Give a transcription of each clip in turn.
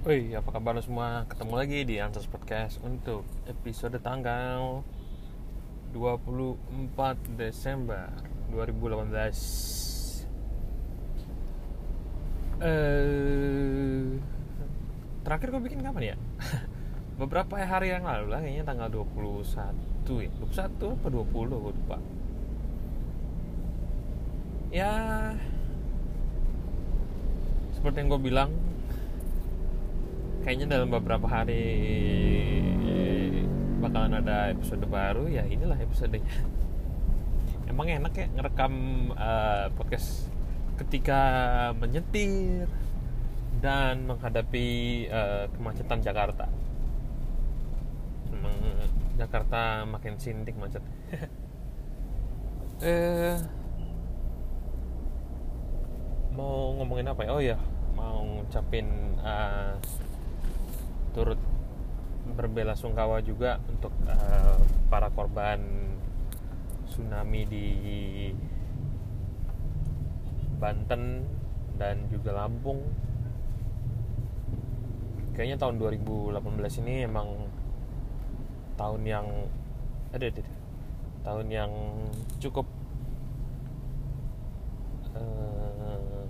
Woi, apa kabar semua? Ketemu lagi di Answers Podcast untuk episode tanggal 24 Desember 2018. Eh, terakhir gue bikin kapan ya? Beberapa hari yang lalu lah, kayaknya tanggal 21 ya. 21 apa 20 gue lupa. Ya, seperti yang gue bilang, kayaknya dalam beberapa hari bakalan ada episode baru ya inilah episodenya. Emang enak ya ngerekam uh, podcast ketika menyetir dan menghadapi uh, kemacetan Jakarta. Emang Jakarta makin sintik macet. Eh mau ngomongin apa ya? Oh ya mau ngucapin uh, turut berbela sungkawa juga untuk uh, para korban tsunami di Banten dan juga Lampung. Kayaknya tahun 2018 ini emang tahun yang ada tahun yang cukup uh,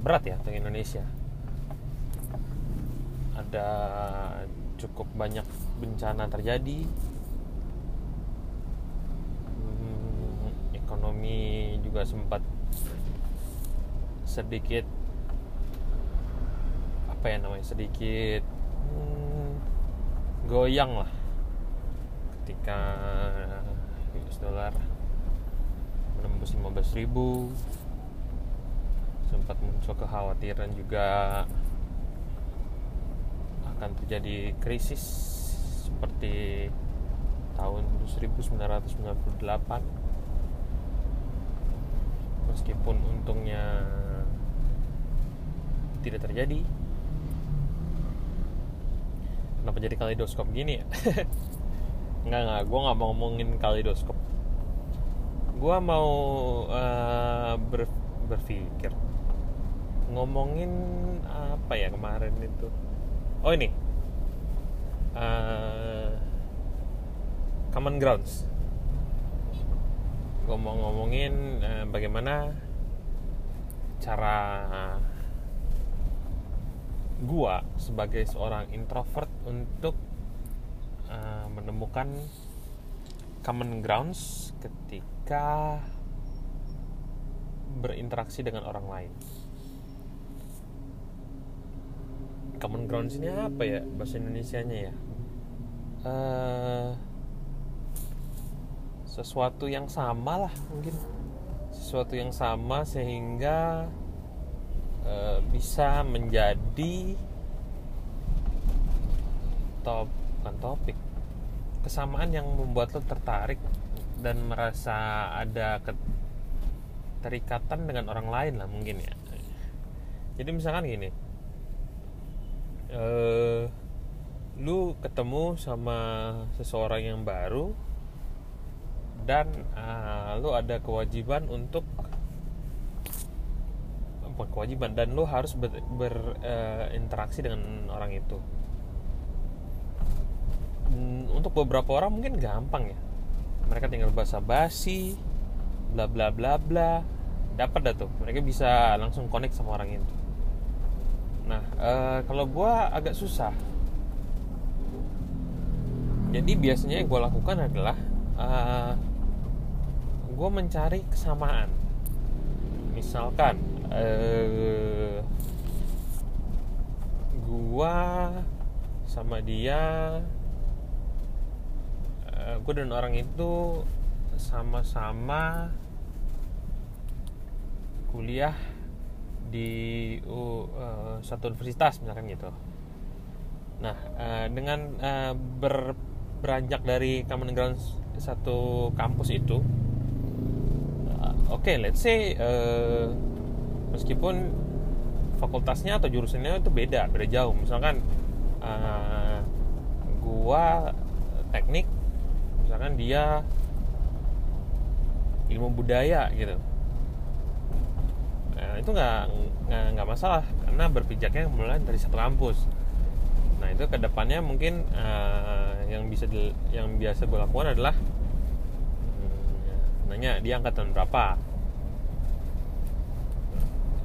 berat ya untuk Indonesia ada cukup banyak bencana terjadi. Hmm, ekonomi juga sempat sedikit apa ya namanya sedikit hmm, goyang lah ketika US dollar menembus 15 ribu. Sempat muncul kekhawatiran juga akan terjadi krisis seperti tahun 1998 meskipun untungnya tidak terjadi. Kenapa jadi kaleidoskop gini ya? Nggak nggak. Gue nggak mau ngomongin kaleidoskop. Gue mau uh, ber, berpikir. Ngomongin apa ya kemarin itu oh ini. Uh, common grounds. Gue mau ngomongin uh, bagaimana cara gua sebagai seorang introvert untuk uh, menemukan common grounds ketika berinteraksi dengan orang lain common ground sini apa ya bahasa Indonesia-nya ya? Uh, sesuatu yang sama lah mungkin. Sesuatu yang sama sehingga uh, bisa menjadi top bukan topik kesamaan yang membuat lo tertarik dan merasa ada keterikatan dengan orang lain lah mungkin ya. Jadi misalkan gini uh, lu ketemu sama seseorang yang baru dan uh, lu ada kewajiban untuk apa kewajiban dan lu harus berinteraksi ber, uh, dengan orang itu. Hmm, untuk beberapa orang mungkin gampang ya. Mereka tinggal basa-basi bla bla bla bla. Dapat dah tuh. Mereka bisa langsung connect sama orang itu Nah, uh, kalau gue agak susah. Jadi biasanya yang gue lakukan adalah uh, eh, gue mencari kesamaan. Misalkan, uh, gue sama dia, uh, gue dan orang itu sama-sama kuliah di uh, satu universitas misalkan gitu. Nah, uh, dengan uh, ber, beranjak dari common ground satu kampus itu, oke, okay, let's say uh, meskipun fakultasnya atau jurusannya itu beda, beda jauh. Misalkan uh, gua teknik, misalkan dia ilmu budaya gitu itu nggak nggak masalah karena berpijaknya mulai dari satu kampus. Nah itu ke depannya mungkin uh, yang bisa di, yang biasa gue lakukan adalah hmm, nanya dia angkatan berapa.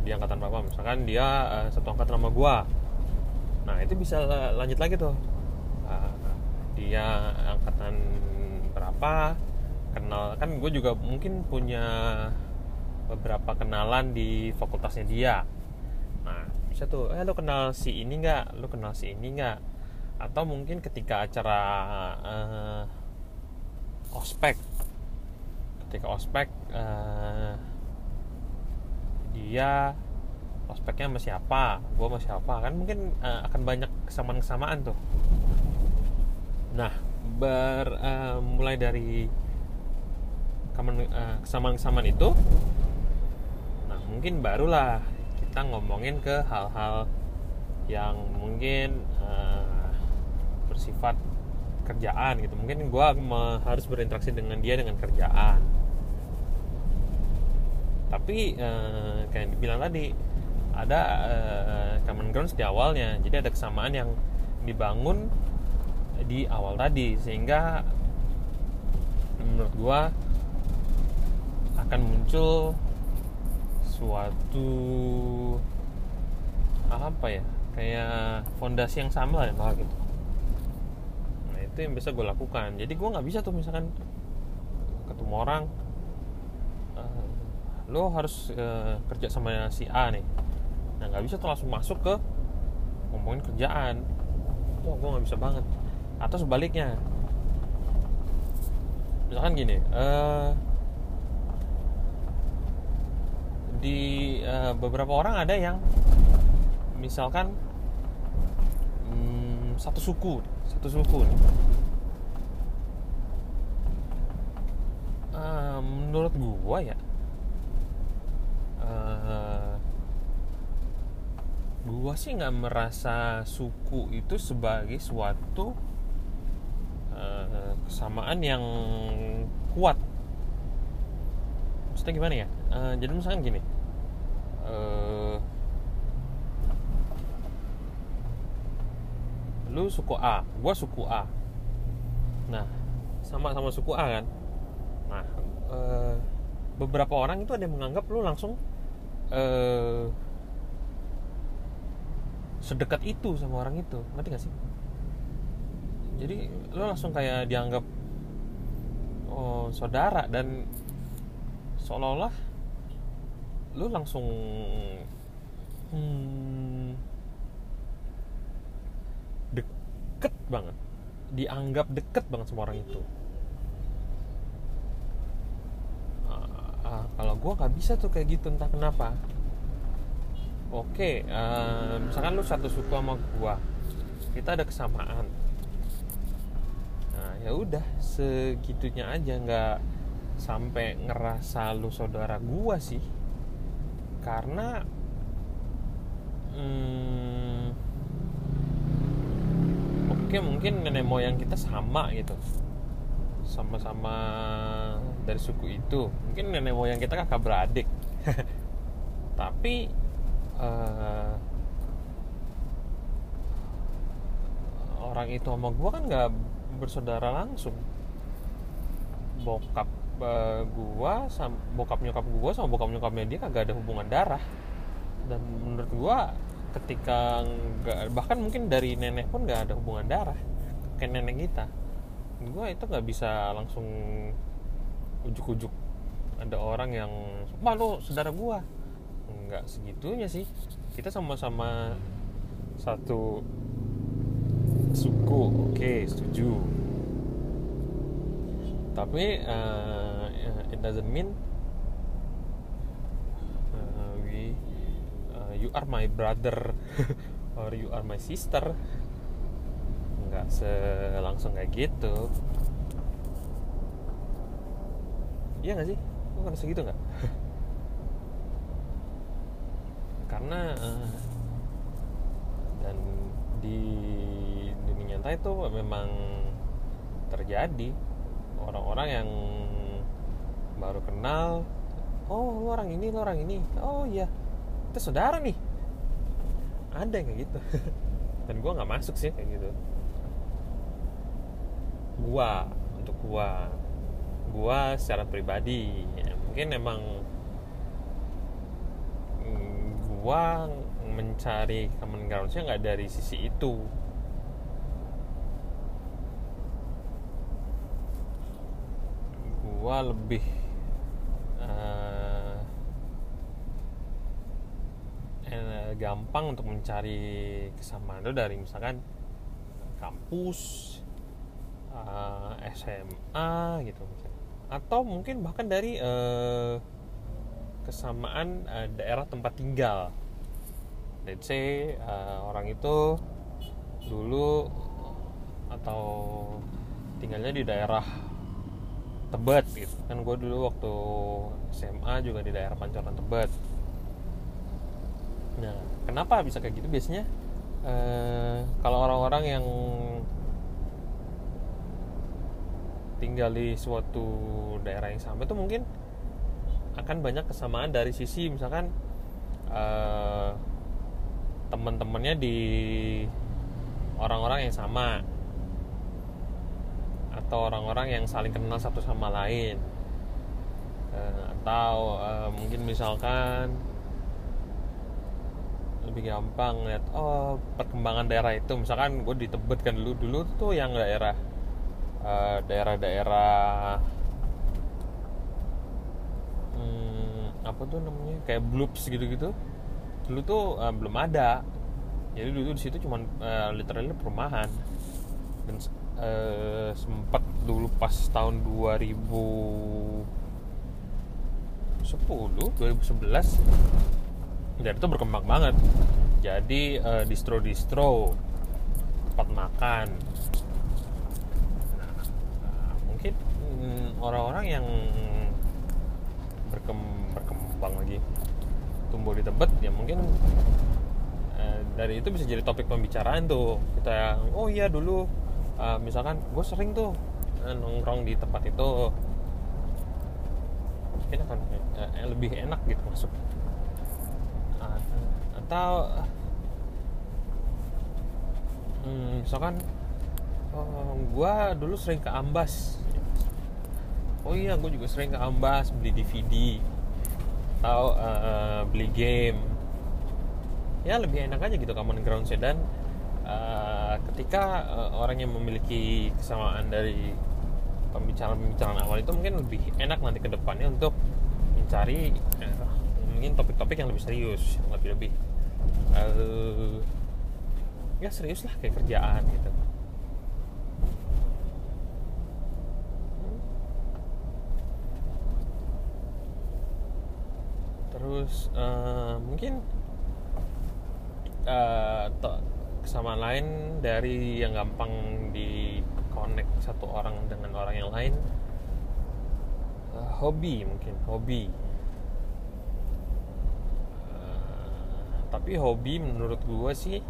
Dia angkatan berapa misalkan dia uh, satu angkatan sama gue nah itu bisa lanjut lagi tuh. Uh, dia angkatan berapa kenal kan gue juga mungkin punya beberapa kenalan di fakultasnya dia. Nah bisa tuh eh lo kenal si ini nggak? Lo kenal si ini nggak? Atau mungkin ketika acara uh, ospek ketika ospek uh, dia ospeknya sama siapa gue sama siapa kan mungkin uh, akan banyak kesamaan kesamaan tuh. Nah ber uh, mulai dari uh, kesamaan kesamaan itu mungkin barulah kita ngomongin ke hal-hal yang mungkin uh, bersifat kerjaan gitu. Mungkin gue harus berinteraksi dengan dia dengan kerjaan. Tapi uh, kayak dibilang tadi ada uh, common grounds di awalnya. Jadi ada kesamaan yang dibangun di awal tadi sehingga menurut gue akan muncul suatu apa ya kayak fondasi yang sama ya gitu. Nah itu yang bisa gue lakukan. Jadi gue nggak bisa tuh misalkan ketemu orang uh, lo harus uh, kerja sama si A nih. Nah nggak bisa tuh langsung masuk ke ngomongin kerjaan. Wah gue nggak bisa banget. Atau sebaliknya. Misalkan gini uh, di uh, beberapa orang ada yang misalkan hmm, satu suku satu suku nih. Uh, menurut gua ya uh, gua sih nggak merasa suku itu sebagai suatu kesamaan yang kuat maksudnya gimana ya uh, jadi misalkan gini. Uh, lu suku A gue suku A. Nah sama-sama suku A kan? Nah uh, beberapa orang itu ada yang menganggap lu langsung uh, sedekat itu sama orang itu. Ngerti gak sih? Jadi lu langsung kayak dianggap oh, saudara dan seolah-olah lu langsung hmm, deket banget. Dianggap deket banget sama orang itu. Uh, kalau gue nggak bisa tuh kayak gitu entah kenapa. Oke okay, uh, misalkan lu satu suku sama gue kita ada kesamaan. Nah ya udah segitunya aja. Nggak sampai ngerasa lu saudara gua sih karena hmm, oke okay, mungkin nenek moyang kita sama gitu. Sama-sama dari suku itu. Mungkin nenek moyang kita kakak beradik. Tapi uh, orang itu sama gue kan nggak bersaudara langsung. Bokap gua sama bokap nyokap gua sama bokap nyokapnya dia kagak ada hubungan darah. Dan menurut gua ketika nggak bahkan mungkin dari nenek pun nggak ada hubungan darah kayak nenek kita. Gua itu nggak bisa langsung ujuk-ujuk ada orang yang lo saudara gua. Nggak segitunya sih. Kita sama-sama satu suku. Oke okay, setuju. Tapi uh, doesn't mean uh, we uh, you are my brother or you are my sister. Nggak langsung kayak gitu. Iya nggak sih? Lu ngerasa segitu nggak? Karena uh, dan di dunia nyata itu memang terjadi. Orang-orang yang baru kenal. Oh lu orang ini lu orang ini. Oh iya. Kita saudara nih. Ada yang kayak gitu. Dan gue nggak masuk sih kayak gitu. Gua untuk gua. Gua secara pribadi ya, mungkin emang mm, gua mencari common groundsnya nggak dari sisi itu. Gua lebih uh, gampang untuk mencari kesamaan itu dari misalkan kampus uh, eh, SMA gitu atau mungkin bahkan dari uh, kesamaan uh, daerah tempat tinggal. Let's say uh, orang itu dulu atau tinggalnya di daerah Tebet gitu. Kan gue dulu waktu SMA juga di daerah Pancoran Tebet. Nah kenapa bisa kayak gitu? Biasanya uh, kalau orang-orang yang tinggal di suatu daerah yang sama itu mungkin akan banyak kesamaan dari sisi misalkan uh, teman-temannya di orang-orang yang sama atau orang-orang yang saling kenal satu sama lain. Uh, atau uh, mungkin misalkan lebih gampang lihat oh perkembangan daerah itu. Misalkan gue di kan dulu dulu tuh yang daerah uh, daerah-daerah hmm, apa tuh namanya kayak bloops gitu-gitu. Dulu tuh uh, belum ada. Jadi dulu di situ cuma uh, literally perumahan. Dan uh, sempat dulu pas tahun 2010 2011 dan itu berkembang banget. Jadi uh, distro-distro tempat makan. Nah, mungkin mm, orang-orang yang berkem, berkembang lagi tumbuh di Tebet ya mungkin uh, dari itu bisa jadi topik pembicaraan tuh. Kita oh iya dulu uh, misalkan gue sering tuh uh, nongkrong di tempat itu. Mungkin akan uh, lebih enak gitu masuk. uh, atau hmm, misalkan uh, gue dulu sering ke Ambas. Oh iya gue juga sering ke Ambas beli DVD atau uh, beli game. Ya lebih enak aja gitu common ground dan uh, ketika uh, orang yang memiliki kesamaan dari pembicaraan-pembicaraan awal itu mungkin lebih enak nanti ke depannya untuk mencari uh, mungkin topik-topik yang lebih serius yang lebih lebih uh, ya serius lah kayak kerjaan gitu. Terus uh, mungkin uh, kesamaan lain dari yang gampang di connect satu orang dengan orang yang lain uh, hobi mungkin hobi uh, tapi hobi menurut gue sih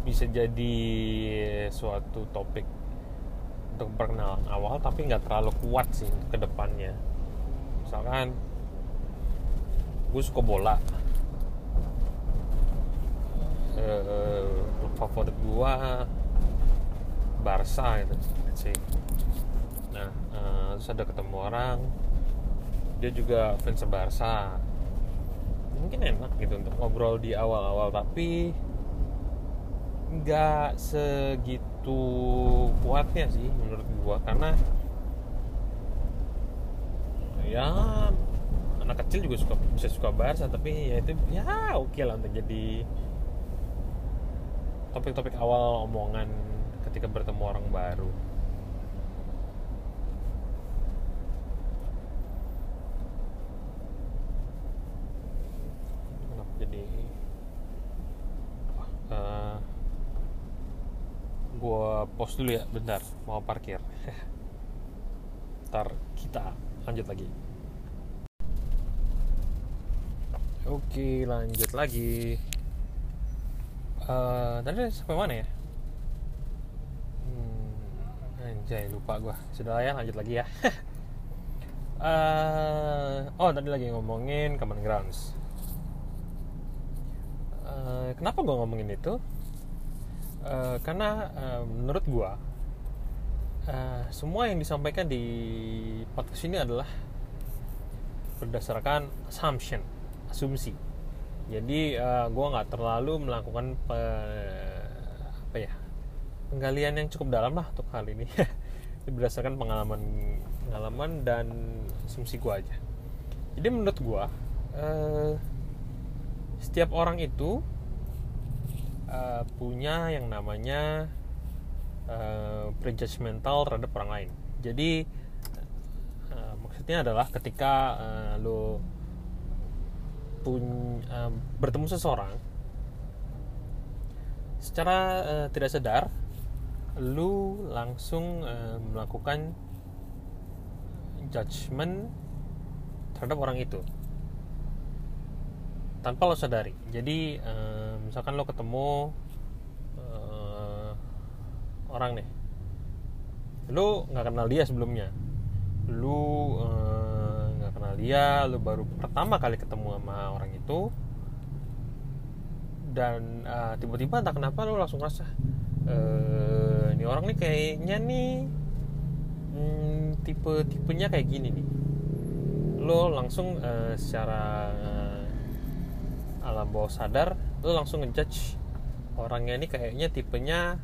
bisa jadi suatu topik untuk perkenalan awal tapi nggak terlalu kuat sih ke depannya. Misalkan gue suka bola. Uh, favorit gue Barca gitu sih nah uh, terus ada ketemu orang. Dia juga fans Barca mungkin enak gitu untuk ngobrol di awal-awal tapi nggak segitu kuatnya sih menurut gua karena ya anak kecil juga suka bisa suka Barca tapi ya itu ya oke okay lah untuk jadi topik-topik awal omongan ketika bertemu orang baru kenapa jadi uh, eh, gue post dulu ya bentar mau parkir. Ntar kita lanjut lagi. Oke lanjut lagi. Uh, tadi sampai mana ya? Hmm, anjay lupa gue sudah ya lanjut lagi ya. Uh, oh tadi lagi ngomongin common grounds. Uh, kenapa gue ngomongin itu uh, karena uh, menurut gue uh, semua yang disampaikan di podcast ini adalah berdasarkan assumption asumsi. Jadi uh, gue nggak terlalu melakukan pe, apa ya penggalian yang cukup dalam lah untuk hal ini. Berdasarkan pengalaman pengalaman dan asumsi gue aja. Jadi menurut gue uh, setiap orang itu uh, punya yang namanya uh, prejudgmental terhadap orang lain. Jadi uh, maksudnya adalah ketika uh, lo pun uh, bertemu seseorang secara uh, tidak sadar lu langsung uh, melakukan judgement terhadap orang itu tanpa lo sadari. Jadi uh, misalkan lo ketemu uh, orang nih. Lo nggak kenal dia sebelumnya. Lu nggak uh, kenal dia lu baru pertama kali ketemu sama orang itu. Dan uh, tiba-tiba entah kenapa lo langsung rasa uh, ini orang nih kayaknya nih hmm, tipe tipenya kayak gini nih. Lo langsung uh, secara uh, alam bawah sadar lo langsung ngejudge. Orangnya ini kayaknya tipenya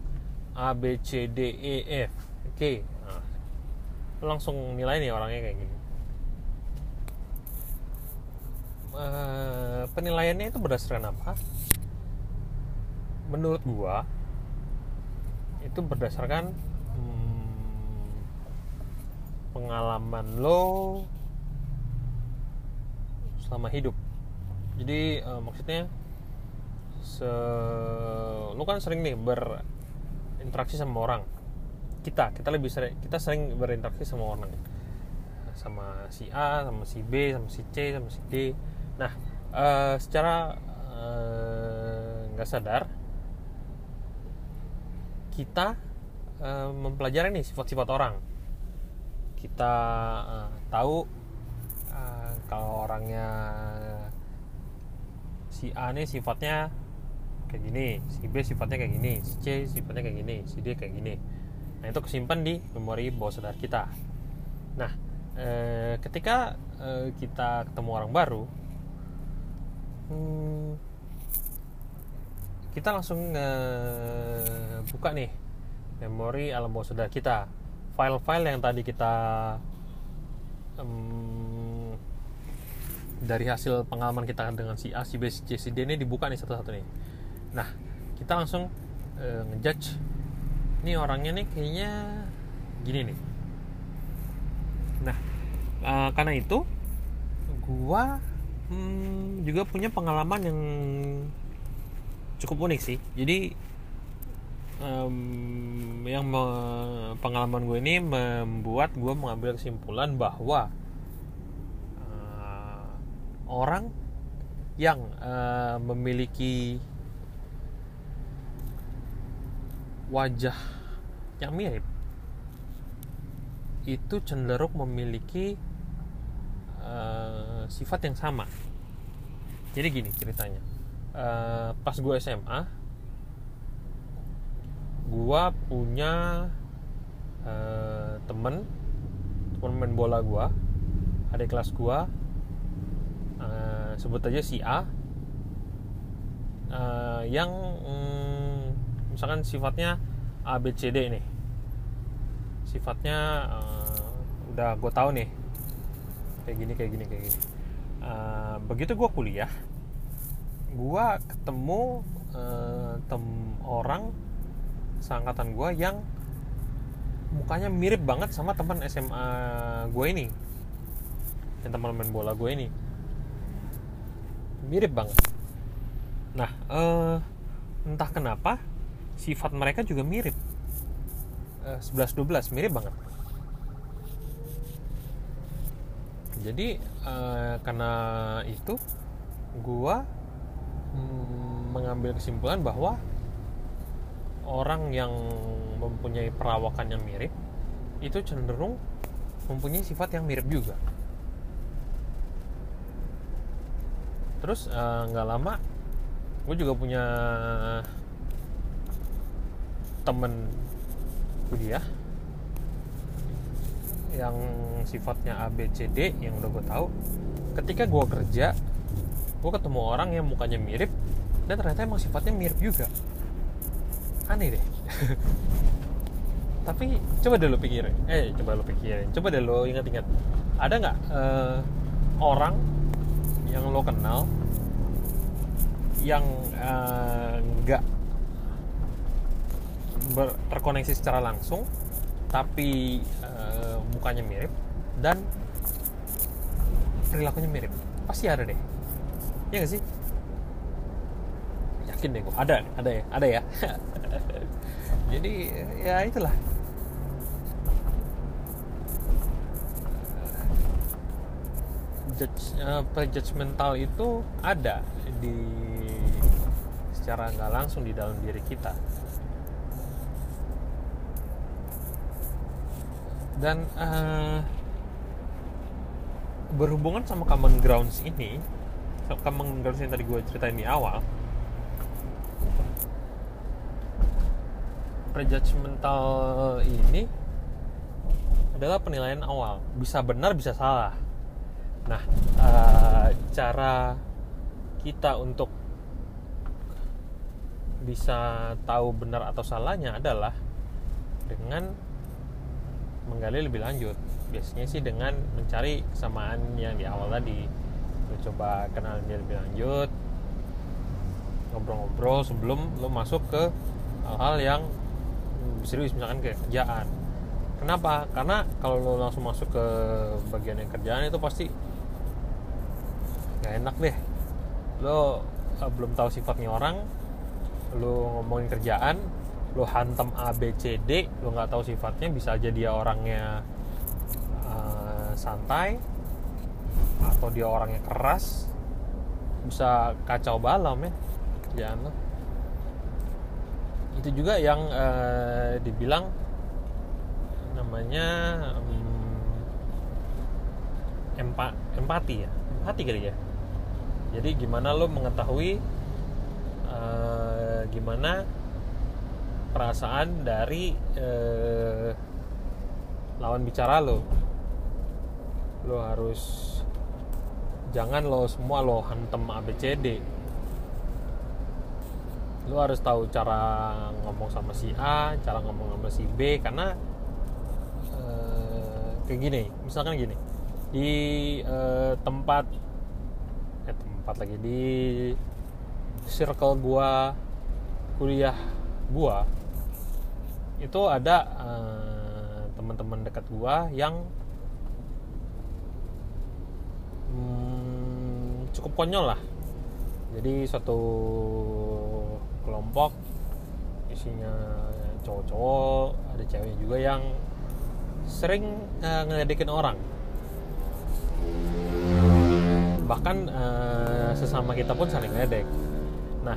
A B C D E F. Oke. Okay. nah, langsung nilai nih orangnya kayak gini. Uh, penilaiannya itu berdasarkan apa? Menurut gua itu berdasarkan hmm, pengalaman lo selama hidup jadi uh, maksudnya se lo kan sering nih berinteraksi sama orang. Kita kita lebih sering kita sering berinteraksi sama orang. Sama si A sama si B sama si C sama si D. Nah uh, secara nggak uh, sadar kita uh, mempelajari nih sifat-sifat orang. Kita uh, tahu uh, kalau orangnya si A nih sifatnya kayak gini si B sifatnya kayak gini si C sifatnya kayak gini si D kayak gini. Nah itu kesimpan di memori bawah sadar kita. Nah eh, ketika eh, kita ketemu orang baru hmm, kita langsung eh, buka nih memori alam bawah sadar kita. File-file yang tadi kita dari hasil pengalaman kita dengan si A, si B, si C, si D ini dibuka nih satu-satu nih. Nah, kita langsung uh, ngejudge nih orangnya nih kayaknya gini nih. Nah, uh, karena itu gua hmm, juga punya pengalaman yang cukup unik sih. Jadi um, yang pengalaman gue ini membuat gue mengambil kesimpulan bahwa orang yang uh, memiliki wajah yang mirip itu cenderung memiliki uh, sifat yang sama. Jadi gini ceritanya, uh, pas gue SMA gua punya uh, temen temen main bola gua ada kelas gua uh, sebut aja si A. Uh, yang um, misalkan sifatnya A B C D nih. Sifatnya uh, udah gue tahu nih. Kayak gini kayak gini kayak gini. Uh, begitu gue kuliah gue ketemu uh, tem orang seangkatan gue yang mukanya mirip banget sama teman SMA gue ini. Yang teman main bola gue ini mirip banget. Nah uh, entah kenapa sifat mereka juga mirip. Uh, 11-12 mirip banget. Jadi uh, karena itu gue mm, mengambil kesimpulan bahwa orang yang mempunyai perawakan yang mirip itu cenderung mempunyai sifat yang mirip juga. Terus nggak uh, lama gue juga punya temen kuliah yang sifatnya A B C D yang udah gue tahu. Ketika gue kerja gue ketemu orang yang mukanya mirip dan ternyata emang sifatnya mirip juga. Aneh deh. Tapi coba deh lo pikirin. Eh coba lo pikirin. Coba deh lo ingat-ingat. Ada nggak uh, orang yang lo kenal yang nggak uh, terkoneksi secara langsung tapi uh, mukanya mirip dan perilakunya mirip. Pasti ada deh. Ya gak sih? Yakin deh gue ada ada ya ada ya. Jadi ya itulah judge uh, prejudgmental itu ada di secara nggak langsung di dalam diri kita. Dan uh, berhubungan sama common grounds ini common grounds yang tadi gue ceritain di awal prejudgmental ini adalah penilaian awal. Bisa benar bisa salah nah uh, cara kita untuk bisa tahu benar atau salahnya adalah dengan menggali lebih lanjut. Biasanya sih dengan mencari kesamaan yang di awal tadi. Lo coba kenal dia lebih lanjut ngobrol-ngobrol sebelum lo masuk ke hal-hal yang serius misalkan kayak kerjaan. Kenapa? Karena kalau lo langsung masuk ke bagian yang kerjaan itu pasti nggak enak deh. Lo uh, belum tahu sifatnya orang lo ngomongin kerjaan lo hantam A B C D lo nggak tahu sifatnya bisa aja dia orangnya uh, santai atau dia orangnya keras bisa kacau balam ya kerjaan lo. Itu juga yang uh, dibilang namanya um, empa empati ya. Empati kali ya jadi gimana lo mengetahui uh, gimana perasaan dari uh, lawan bicara lo? Lo harus jangan lo semua lo hantem ABCD lo harus tahu cara ngomong sama si A cara ngomong sama si B karena uh, kayak gini misalkan gini. Di uh, tempat eh tempat lagi di circle gua kuliah gua itu ada uh, teman-teman dekat gua yang hmm, cukup konyol lah. Jadi suatu kelompok isinya cowok-cowok ada cewek juga yang sering uh, ngeledekin orang bahkan uh, sesama kita pun saling ngedek nah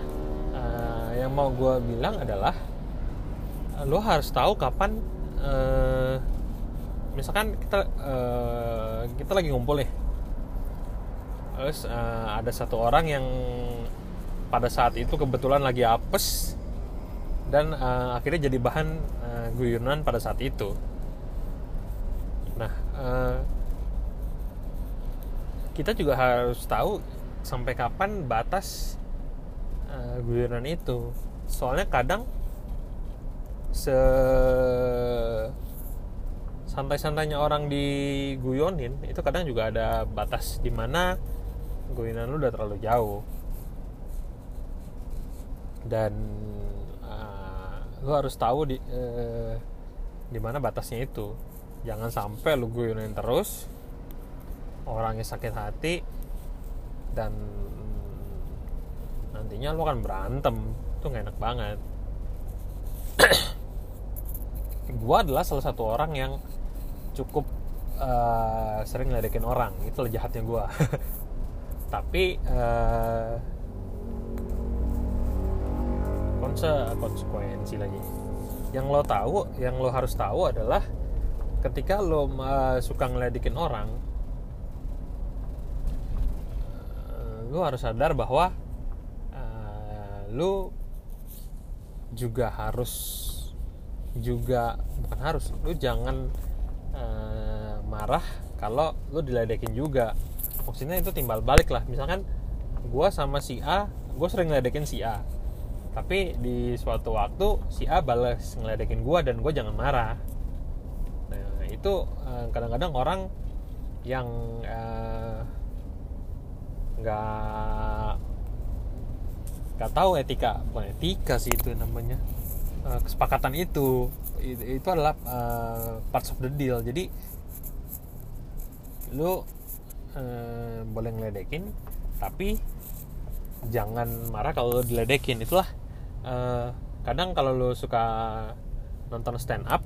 uh, yang mau gue bilang adalah uh, lo harus tahu kapan uh, misalkan kita uh, kita lagi ngumpul nih terus uh, ada satu orang yang pada saat itu kebetulan lagi apes dan uh, akhirnya jadi bahan uh, guyunan pada saat itu. Nah, uh, kita juga harus tahu sampai kapan batas uh, guyunan itu. Soalnya kadang se santai-santainya orang diguyonin itu kadang juga ada batas di mana guyonan lu udah terlalu jauh dan uh, lu harus tahu di uh, di mana batasnya itu jangan sampai lu guyonin terus orangnya sakit hati dan nantinya lu akan berantem. Itu nggak enak banget. Gua adalah salah satu orang yang cukup uh, sering ngeledekin orang. Itu jahatnya gua. Tapi uh, konse konsekuensi lagi. Yang lo tahu yang lo harus tahu adalah ketika lo uh, suka ngeledekin orang lo harus sadar bahwa uh, lu juga harus juga bukan harus lu jangan uh, marah kalau lu diledekin juga. Maksudnya itu timbal balik lah. Misalkan gue sama si A gue sering ngeledekin si A. Tapi di suatu waktu si A balas ngeledekin gue dan gue jangan marah. Nah itu uh, kadang-kadang orang yang uh, nggak tahu etika. Bukan etika sih itu namanya. Uh, kesepakatan itu. Itu, adalah uh, parts of the deal. Jadi lu uh, boleh ngeledekin tapi jangan marah kalau lu diledekin. Itulah uh, kadang kalau lu suka nonton stand up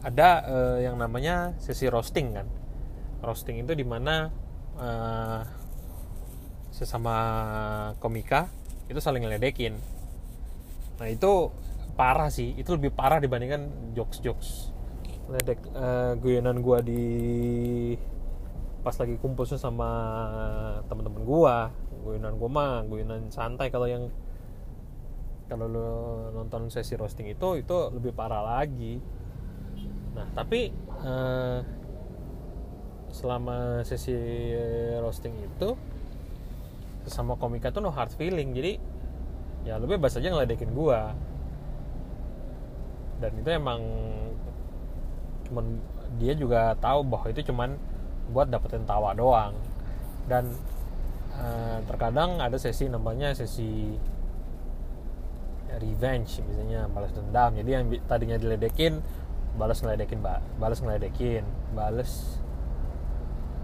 ada uh, yang namanya sesi roasting kan. Roasting itu di mana uh, sesama komika itu saling ngeledekin. Nah itu parah sih. Itu lebih parah dibandingkan jokes jokes ledek uh, guyonan gua di pas lagi kumpul sama teman-teman gua. Guyonan gua mah guyonan santai. Kalau yang kalau lo nonton sesi roasting itu itu lebih parah lagi. Nah tapi uh, selama sesi roasting itu sesama komika tuh no hard feeling. Jadi ya lebih bebas aja ngeledekin gua. Dan itu emang cuman dia juga tahu bahwa itu cuman buat dapetin tawa doang. Dan uh, terkadang ada sesi namanya sesi revenge misalnya balas dendam. Jadi yang tadinya diledekin balas ngeledekin balas ngeledekin balas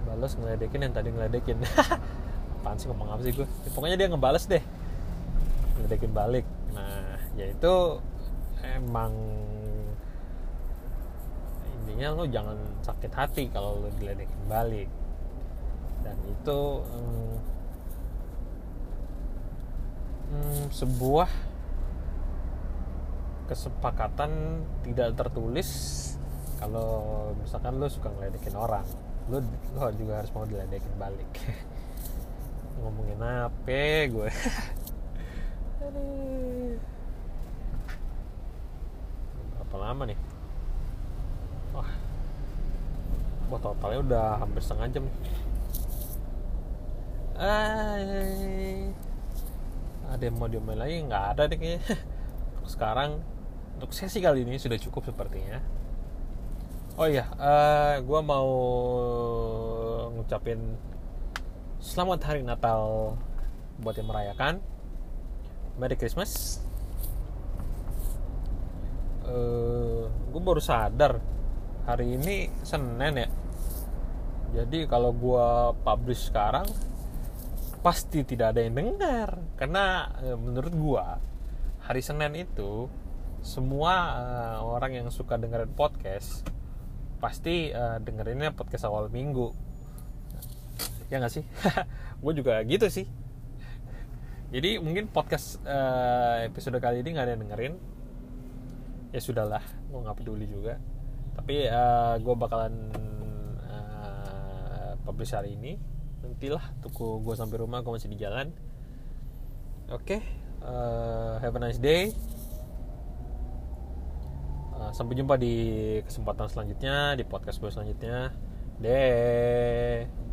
balas ngeledekin yang tadi ngeledekin apaan sih ngomong apa sih gue ya, pokoknya dia ngebales deh. Ngeledekin balik. Nah ya itu emang intinya lo jangan sakit hati kalau lo diledekin balik. Dan itu hmm, hmm, sebuah kesepakatan tidak tertulis kalau misalkan lo suka ngeledekin orang. Lo lo juga harus mau diledekin balik ngomongin apa gue? Berapa lama nih? Wah. Wah totalnya udah hampir setengah jam. Ay, ada yang mau diomelin lagi? Nggak ada deh kayaknya. Sekarang. Untuk sesi kali ini sudah cukup sepertinya. Oh iya uh, gue mau ngucapin selamat hari Natal buat yang merayakan. Merry Christmas. Uh, eh, gue baru sadar hari ini Senin ya. Jadi kalau gue publish sekarang pasti tidak ada yang dengar. Karena uh, menurut gue hari Senin itu semua uh, orang yang suka dengerin podcast pasti uh, dengerinnya podcast awal minggu ya nggak sih? Gue juga gitu sih. Jadi mungkin podcast uh, episode kali ini nggak ada yang dengerin. Ya sudahlah gue nggak peduli juga. Tapi uh, eh, gue bakalan uh, publish hari ini. Nantilah tuku gue sampai rumah gue masih di jalan. Oke okay, uh, have a nice day. Sampai jumpa di kesempatan selanjutnya di podcast gue selanjutnya. Deh